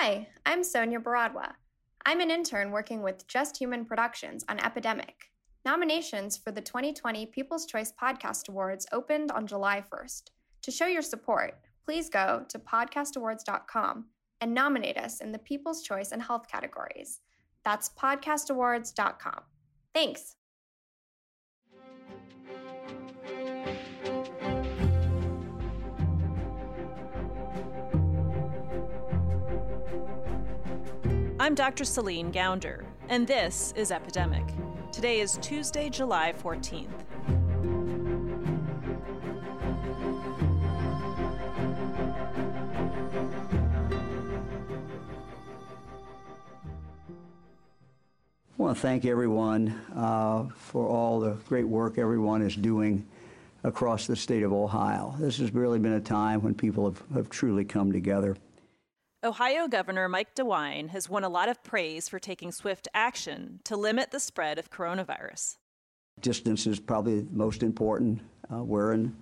Hi, I'm Sonia Baradwa. I'm an intern working with Just Human Productions on Epidemic. Nominations for the 2020 People's Choice Podcast Awards opened on July 1st. To show your support, please go to podcastawards.com and nominate us in the People's Choice and Health categories. That's podcastawards.com. Thanks. I'm Dr. Celine Gounder, and this is Epidemic. Today is Tuesday, July 14th. I want to thank everyone uh, for all the great work everyone is doing across the state of Ohio. This has really been a time when people have, have truly come together. Ohio Governor Mike DeWine has won a lot of praise for taking swift action to limit the spread of coronavirus. Distance is probably most important. Uh, wearing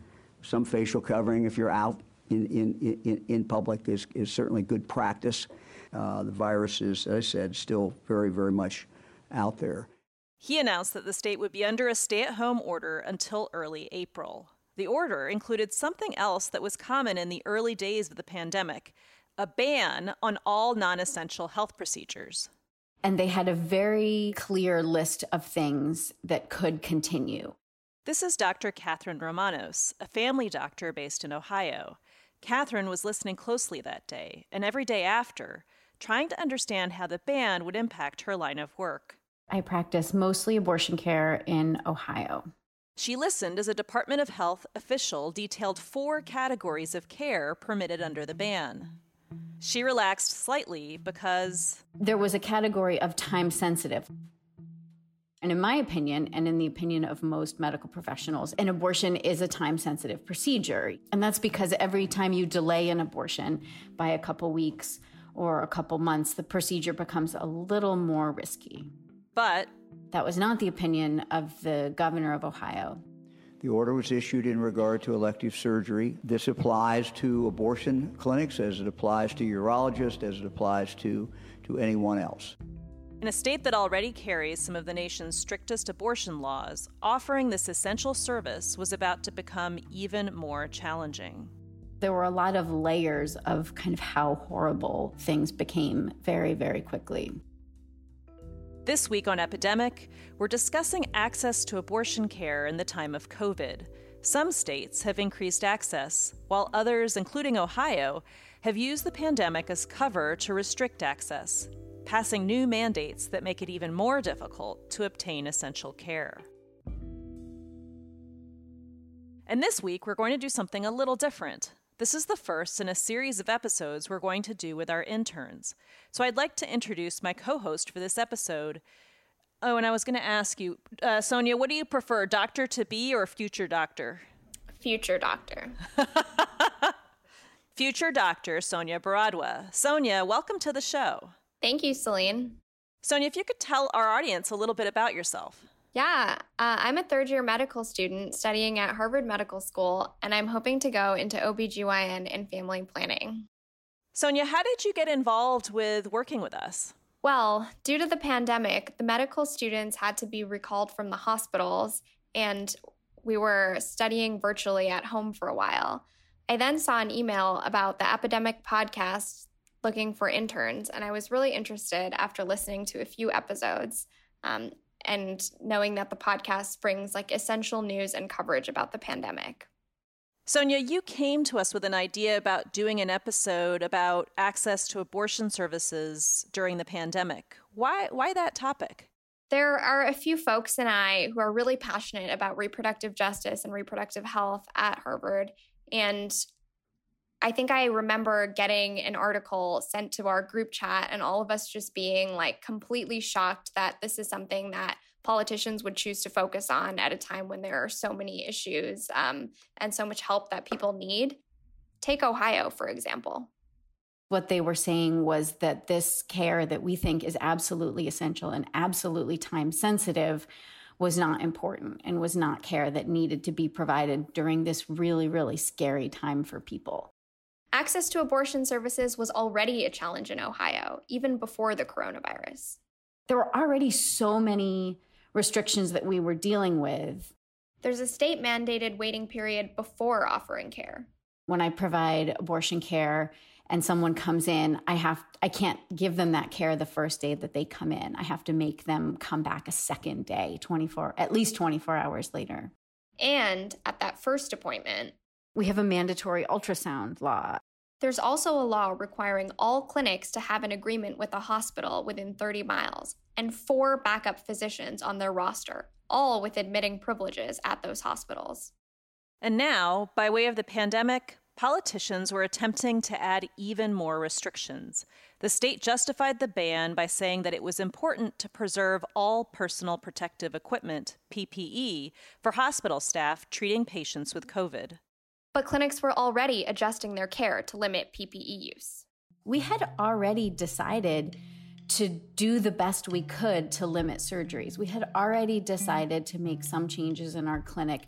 some facial covering if you're out in, in, in, in public is, is certainly good practice. Uh, the virus is, as I said, still very, very much out there. He announced that the state would be under a stay at home order until early April. The order included something else that was common in the early days of the pandemic a ban on all non essential health procedures. And they had a very clear list of things that could continue. This is Dr. Catherine Romanos, a family doctor based in Ohio. Catherine was listening closely that day and every day after, trying to understand how the ban would impact her line of work. I practice mostly abortion care in Ohio. She listened as a Department of Health official detailed four categories of care permitted under the ban. She relaxed slightly because there was a category of time sensitive. And in my opinion, and in the opinion of most medical professionals, an abortion is a time sensitive procedure. And that's because every time you delay an abortion by a couple weeks or a couple months, the procedure becomes a little more risky. But that was not the opinion of the governor of Ohio. The order was issued in regard to elective surgery. This applies to abortion clinics as it applies to urologists, as it applies to, to anyone else. In a state that already carries some of the nation's strictest abortion laws, offering this essential service was about to become even more challenging. There were a lot of layers of kind of how horrible things became very, very quickly. This week on Epidemic, we're discussing access to abortion care in the time of COVID. Some states have increased access, while others, including Ohio, have used the pandemic as cover to restrict access, passing new mandates that make it even more difficult to obtain essential care. And this week, we're going to do something a little different. This is the first in a series of episodes we're going to do with our interns. So I'd like to introduce my co host for this episode. Oh, and I was going to ask you, uh, Sonia, what do you prefer, doctor to be or future doctor? Future doctor. future doctor Sonia Baradwa. Sonia, welcome to the show. Thank you, Celine. Sonia, if you could tell our audience a little bit about yourself. Yeah, uh, I'm a third year medical student studying at Harvard Medical School, and I'm hoping to go into OBGYN and family planning. Sonia, how did you get involved with working with us? Well, due to the pandemic, the medical students had to be recalled from the hospitals, and we were studying virtually at home for a while. I then saw an email about the Epidemic podcast looking for interns, and I was really interested after listening to a few episodes. Um, and knowing that the podcast brings like essential news and coverage about the pandemic. Sonia, you came to us with an idea about doing an episode about access to abortion services during the pandemic. Why why that topic? There are a few folks and I who are really passionate about reproductive justice and reproductive health at Harvard and I think I remember getting an article sent to our group chat and all of us just being like completely shocked that this is something that politicians would choose to focus on at a time when there are so many issues um, and so much help that people need. Take Ohio, for example. What they were saying was that this care that we think is absolutely essential and absolutely time sensitive was not important and was not care that needed to be provided during this really, really scary time for people. Access to abortion services was already a challenge in Ohio, even before the coronavirus. There were already so many restrictions that we were dealing with. There's a state mandated waiting period before offering care. When I provide abortion care and someone comes in, I have I can't give them that care the first day that they come in. I have to make them come back a second day, 24 at least 24 hours later. And at that first appointment, we have a mandatory ultrasound law. There's also a law requiring all clinics to have an agreement with a hospital within 30 miles and four backup physicians on their roster, all with admitting privileges at those hospitals. And now, by way of the pandemic, politicians were attempting to add even more restrictions. The state justified the ban by saying that it was important to preserve all personal protective equipment, PPE, for hospital staff treating patients with COVID but clinics were already adjusting their care to limit PPE use. We had already decided to do the best we could to limit surgeries. We had already decided to make some changes in our clinic.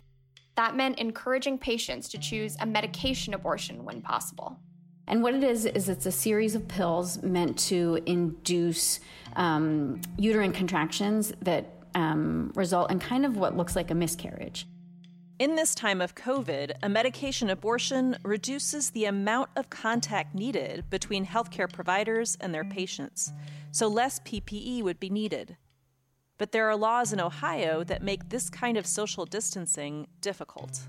That meant encouraging patients to choose a medication abortion when possible. And what it is, is it's a series of pills meant to induce um, uterine contractions that um, result in kind of what looks like a miscarriage. In this time of COVID, a medication abortion reduces the amount of contact needed between healthcare providers and their patients, so less PPE would be needed. But there are laws in Ohio that make this kind of social distancing difficult.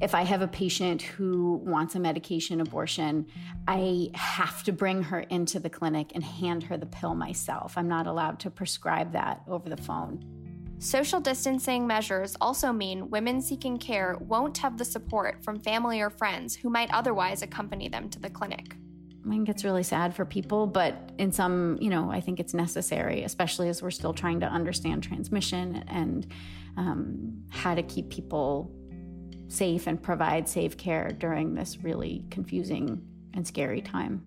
If I have a patient who wants a medication abortion, I have to bring her into the clinic and hand her the pill myself. I'm not allowed to prescribe that over the phone. Social distancing measures also mean women seeking care won't have the support from family or friends who might otherwise accompany them to the clinic. I think it's really sad for people, but in some, you know, I think it's necessary, especially as we're still trying to understand transmission and um, how to keep people safe and provide safe care during this really confusing and scary time.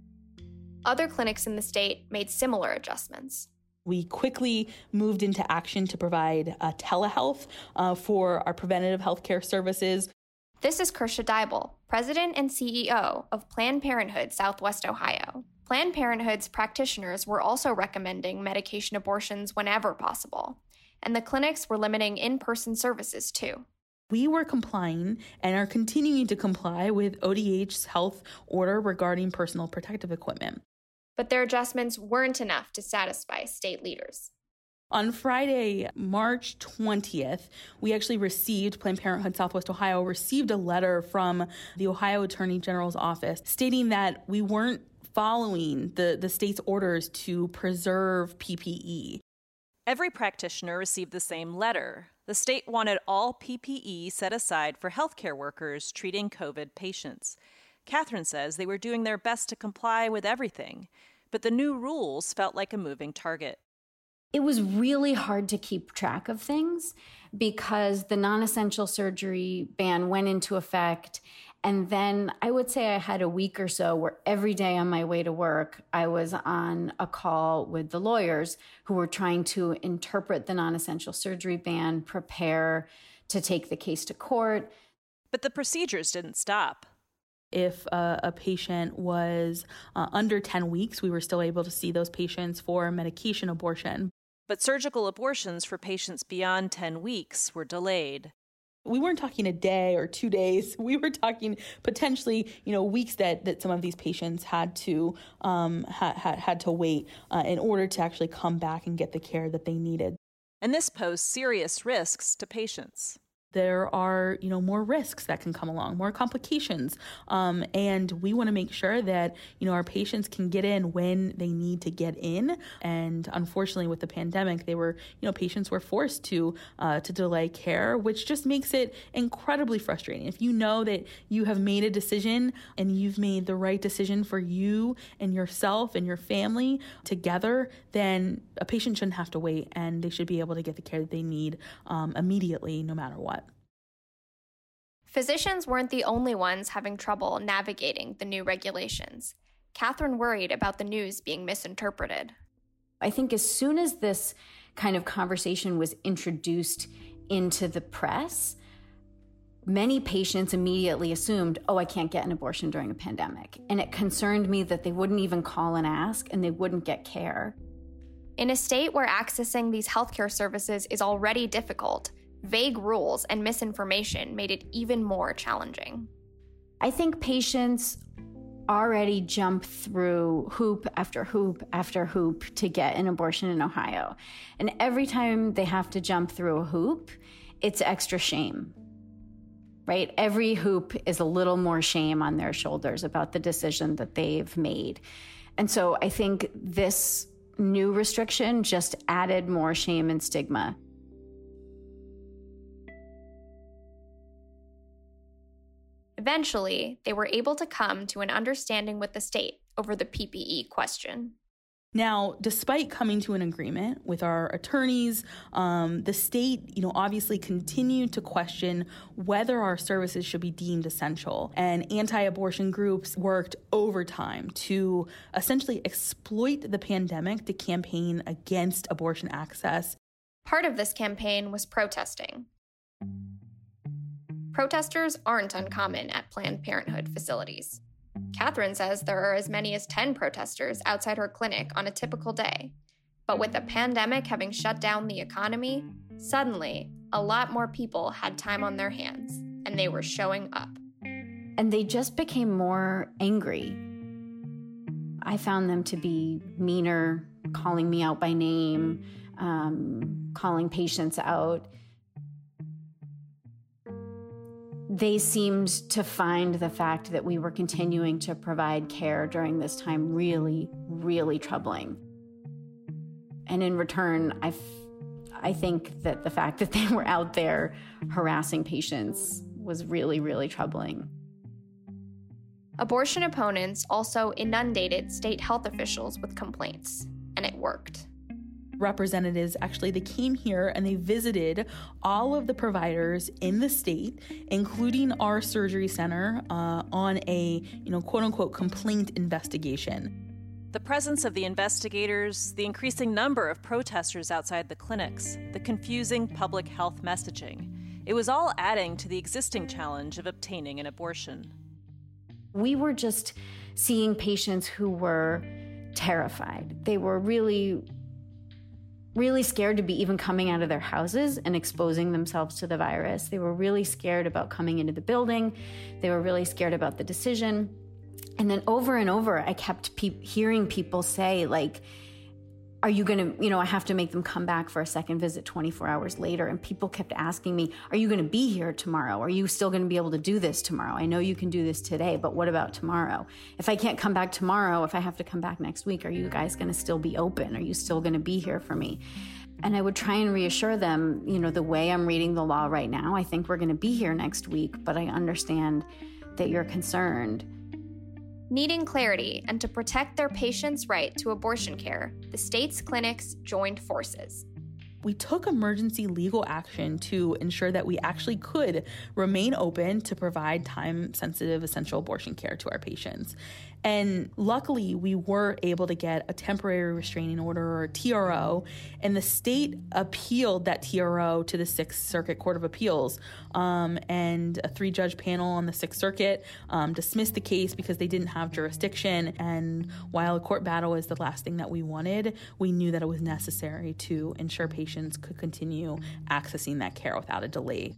Other clinics in the state made similar adjustments. We quickly moved into action to provide uh, telehealth uh, for our preventative healthcare services. This is Kersha Deibel, President and CEO of Planned Parenthood Southwest Ohio. Planned Parenthood's practitioners were also recommending medication abortions whenever possible, and the clinics were limiting in person services too. We were complying and are continuing to comply with ODH's health order regarding personal protective equipment but their adjustments weren't enough to satisfy state leaders. On Friday, March 20th, we actually received, Planned Parenthood Southwest Ohio received a letter from the Ohio Attorney General's office stating that we weren't following the, the state's orders to preserve PPE. Every practitioner received the same letter. The state wanted all PPE set aside for healthcare workers treating COVID patients. Catherine says they were doing their best to comply with everything, but the new rules felt like a moving target. It was really hard to keep track of things because the non essential surgery ban went into effect. And then I would say I had a week or so where every day on my way to work, I was on a call with the lawyers who were trying to interpret the non essential surgery ban, prepare to take the case to court. But the procedures didn't stop if a, a patient was uh, under 10 weeks, we were still able to see those patients for medication abortion. But surgical abortions for patients beyond 10 weeks were delayed. We weren't talking a day or two days. We were talking potentially, you know, weeks that, that some of these patients had to um, ha- ha- had to wait uh, in order to actually come back and get the care that they needed. And this posed serious risks to patients there are you know more risks that can come along more complications. Um, and we want to make sure that you know our patients can get in when they need to get in. And unfortunately with the pandemic they were you know patients were forced to uh, to delay care which just makes it incredibly frustrating. If you know that you have made a decision and you've made the right decision for you and yourself and your family together then a patient shouldn't have to wait and they should be able to get the care that they need um, immediately no matter what Physicians weren't the only ones having trouble navigating the new regulations. Catherine worried about the news being misinterpreted. I think as soon as this kind of conversation was introduced into the press, many patients immediately assumed, oh, I can't get an abortion during a pandemic. And it concerned me that they wouldn't even call and ask and they wouldn't get care. In a state where accessing these healthcare services is already difficult, vague rules and misinformation made it even more challenging. I think patients already jump through hoop after hoop after hoop to get an abortion in Ohio. And every time they have to jump through a hoop, it's extra shame. Right? Every hoop is a little more shame on their shoulders about the decision that they've made. And so I think this new restriction just added more shame and stigma. Eventually, they were able to come to an understanding with the state over the PPE question. Now, despite coming to an agreement with our attorneys, um, the state, you know, obviously continued to question whether our services should be deemed essential. And anti-abortion groups worked overtime to essentially exploit the pandemic to campaign against abortion access. Part of this campaign was protesting. Protesters aren't uncommon at Planned Parenthood facilities. Catherine says there are as many as 10 protesters outside her clinic on a typical day. But with the pandemic having shut down the economy, suddenly a lot more people had time on their hands and they were showing up. And they just became more angry. I found them to be meaner, calling me out by name, um, calling patients out. They seemed to find the fact that we were continuing to provide care during this time really, really troubling. And in return, I, I think that the fact that they were out there harassing patients was really, really troubling. Abortion opponents also inundated state health officials with complaints, and it worked representatives actually they came here and they visited all of the providers in the state including our surgery center uh, on a you know quote unquote complaint investigation the presence of the investigators, the increasing number of protesters outside the clinics, the confusing public health messaging, it was all adding to the existing challenge of obtaining an abortion. We were just seeing patients who were terrified. They were really really scared to be even coming out of their houses and exposing themselves to the virus. They were really scared about coming into the building. They were really scared about the decision. And then over and over, I kept pe- hearing people say, like, are you going to, you know, I have to make them come back for a second visit 24 hours later. And people kept asking me, are you going to be here tomorrow? Are you still going to be able to do this tomorrow? I know you can do this today, but what about tomorrow? If I can't come back tomorrow, if I have to come back next week, are you guys going to still be open? Are you still going to be here for me? And I would try and reassure them, you know, the way I'm reading the law right now, I think we're going to be here next week, but I understand that you're concerned. Needing clarity and to protect their patients' right to abortion care, the state's clinics joined forces. We took emergency legal action to ensure that we actually could remain open to provide time sensitive essential abortion care to our patients. And luckily, we were able to get a temporary restraining order or TRO, and the state appealed that TRO to the Sixth Circuit Court of Appeals. Um, and a three judge panel on the Sixth Circuit um, dismissed the case because they didn't have jurisdiction. And while a court battle is the last thing that we wanted, we knew that it was necessary to ensure patients could continue accessing that care without a delay.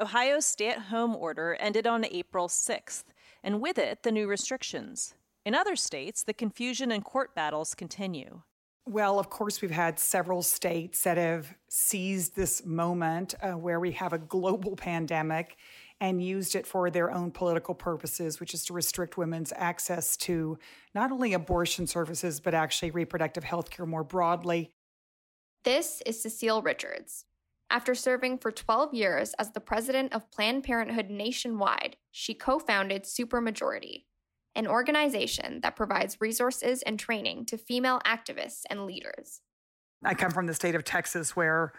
Ohio's stay at home order ended on April 6th, and with it, the new restrictions. In other states, the confusion and court battles continue. Well, of course, we've had several states that have seized this moment uh, where we have a global pandemic and used it for their own political purposes, which is to restrict women's access to not only abortion services, but actually reproductive health care more broadly. This is Cecile Richards. After serving for 12 years as the president of Planned Parenthood nationwide, she co founded Supermajority, an organization that provides resources and training to female activists and leaders. I come from the state of Texas where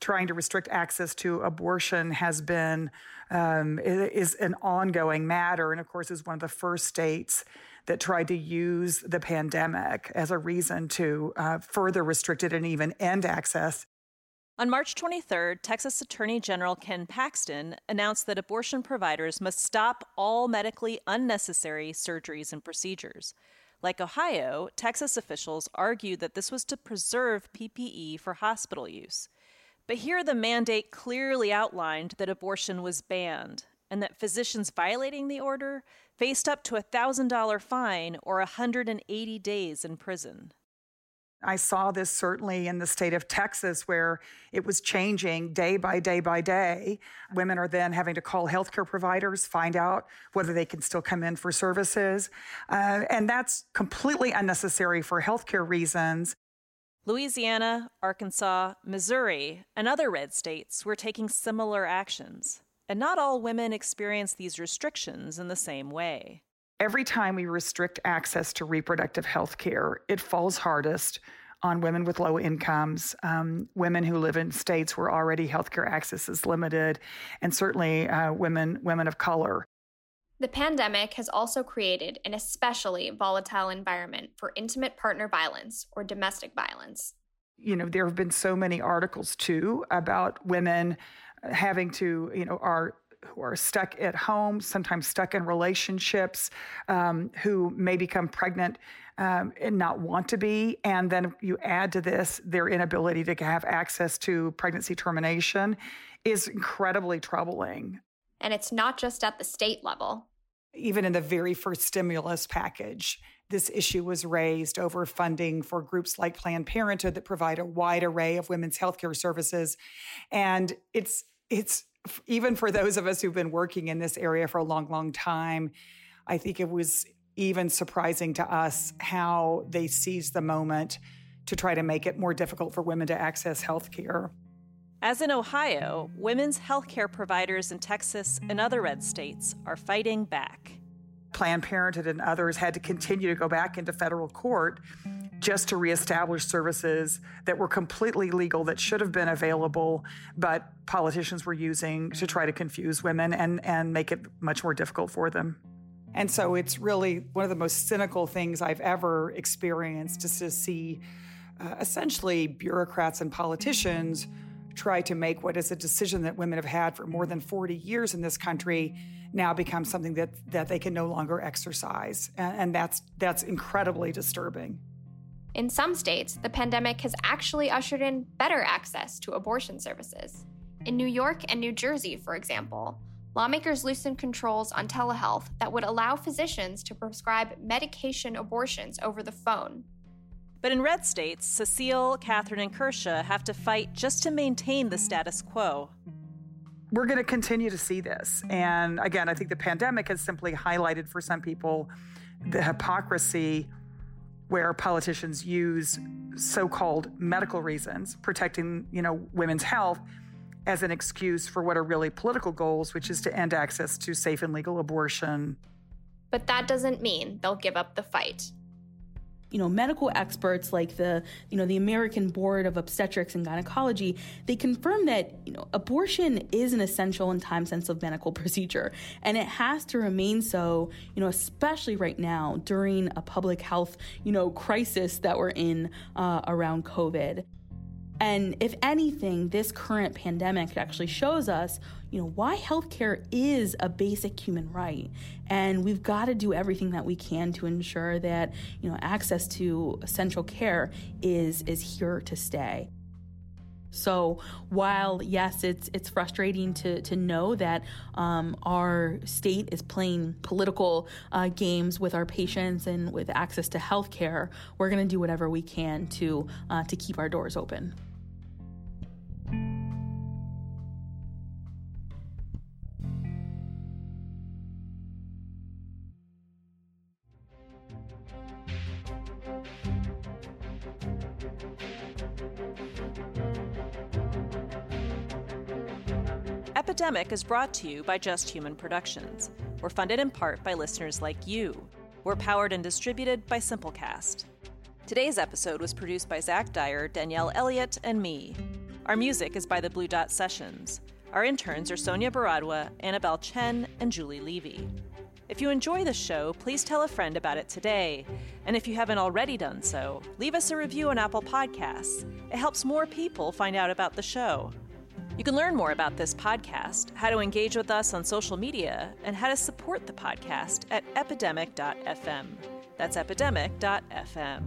trying to restrict access to abortion has been um, is an ongoing matter and of course is one of the first states that tried to use the pandemic as a reason to uh, further restrict it and even end access On March 23rd, Texas Attorney General Ken Paxton announced that abortion providers must stop all medically unnecessary surgeries and procedures. Like Ohio, Texas officials argued that this was to preserve PPE for hospital use. But here the mandate clearly outlined that abortion was banned and that physicians violating the order faced up to a $1,000 fine or 180 days in prison. I saw this certainly in the state of Texas, where it was changing day by day by day. Women are then having to call healthcare providers, find out whether they can still come in for services. Uh, and that's completely unnecessary for healthcare reasons. Louisiana, Arkansas, Missouri, and other red states were taking similar actions. And not all women experience these restrictions in the same way every time we restrict access to reproductive health care, it falls hardest on women with low incomes, um, women who live in states where already healthcare access is limited, and certainly uh, women women of color. The pandemic has also created an especially volatile environment for intimate partner violence or domestic violence. You know, there have been so many articles too about women having to, you know, are who are stuck at home, sometimes stuck in relationships, um, who may become pregnant um, and not want to be. And then you add to this their inability to have access to pregnancy termination is incredibly troubling. And it's not just at the state level. Even in the very first stimulus package, this issue was raised over funding for groups like Planned Parenthood that provide a wide array of women's healthcare services. And it's it's even for those of us who've been working in this area for a long, long time, I think it was even surprising to us how they seized the moment to try to make it more difficult for women to access health care. As in Ohio, women's health care providers in Texas and other red states are fighting back. Planned Parenthood and others had to continue to go back into federal court just to reestablish services that were completely legal that should have been available, but politicians were using to try to confuse women and, and make it much more difficult for them. And so it's really one of the most cynical things I've ever experienced just to see uh, essentially bureaucrats and politicians try to make what is a decision that women have had for more than 40 years in this country now become something that, that they can no longer exercise. And, and that's, that's incredibly disturbing. In some states, the pandemic has actually ushered in better access to abortion services. In New York and New Jersey, for example, lawmakers loosened controls on telehealth that would allow physicians to prescribe medication abortions over the phone. But in red states, Cecile, Catherine, and Kersha have to fight just to maintain the status quo. We're going to continue to see this. And again, I think the pandemic has simply highlighted for some people the hypocrisy where politicians use so-called medical reasons protecting you know women's health as an excuse for what are really political goals which is to end access to safe and legal abortion. But that doesn't mean they'll give up the fight you know medical experts like the you know the American Board of Obstetrics and Gynecology they confirm that you know abortion is an essential and time sensitive medical procedure and it has to remain so you know especially right now during a public health you know crisis that we're in uh, around COVID. And if anything, this current pandemic actually shows us, you know, why healthcare is a basic human right. And we've got to do everything that we can to ensure that, you know, access to essential care is is here to stay. So while yes, it's it's frustrating to to know that um, our state is playing political uh, games with our patients and with access to health care, we're going to do whatever we can to uh, to keep our doors open. Epidemic is brought to you by Just Human Productions. We're funded in part by listeners like you. We're powered and distributed by Simplecast. Today's episode was produced by Zach Dyer, Danielle Elliott, and me. Our music is by the Blue Dot Sessions. Our interns are Sonia Baradwa, Annabelle Chen, and Julie Levy. If you enjoy the show, please tell a friend about it today. And if you haven't already done so, leave us a review on Apple Podcasts. It helps more people find out about the show. You can learn more about this podcast, how to engage with us on social media, and how to support the podcast at epidemic.fm. That's epidemic.fm.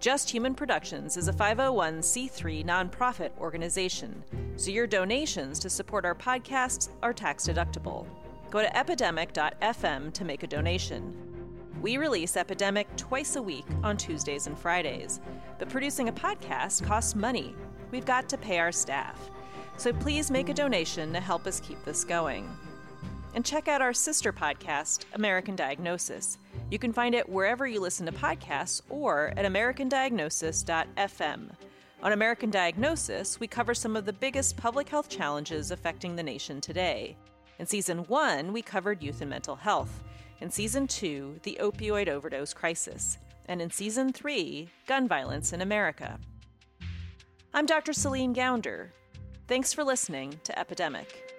Just Human Productions is a 501c3 nonprofit organization, so your donations to support our podcasts are tax deductible. Go to epidemic.fm to make a donation. We release Epidemic twice a week on Tuesdays and Fridays, but producing a podcast costs money. We've got to pay our staff. So please make a donation to help us keep this going. And check out our sister podcast, American Diagnosis. You can find it wherever you listen to podcasts or at americandiagnosis.fm. On American Diagnosis, we cover some of the biggest public health challenges affecting the nation today. In season one, we covered youth and mental health. In season two, the opioid overdose crisis. And in season three, gun violence in America. I'm Dr. Celine Gounder. Thanks for listening to Epidemic.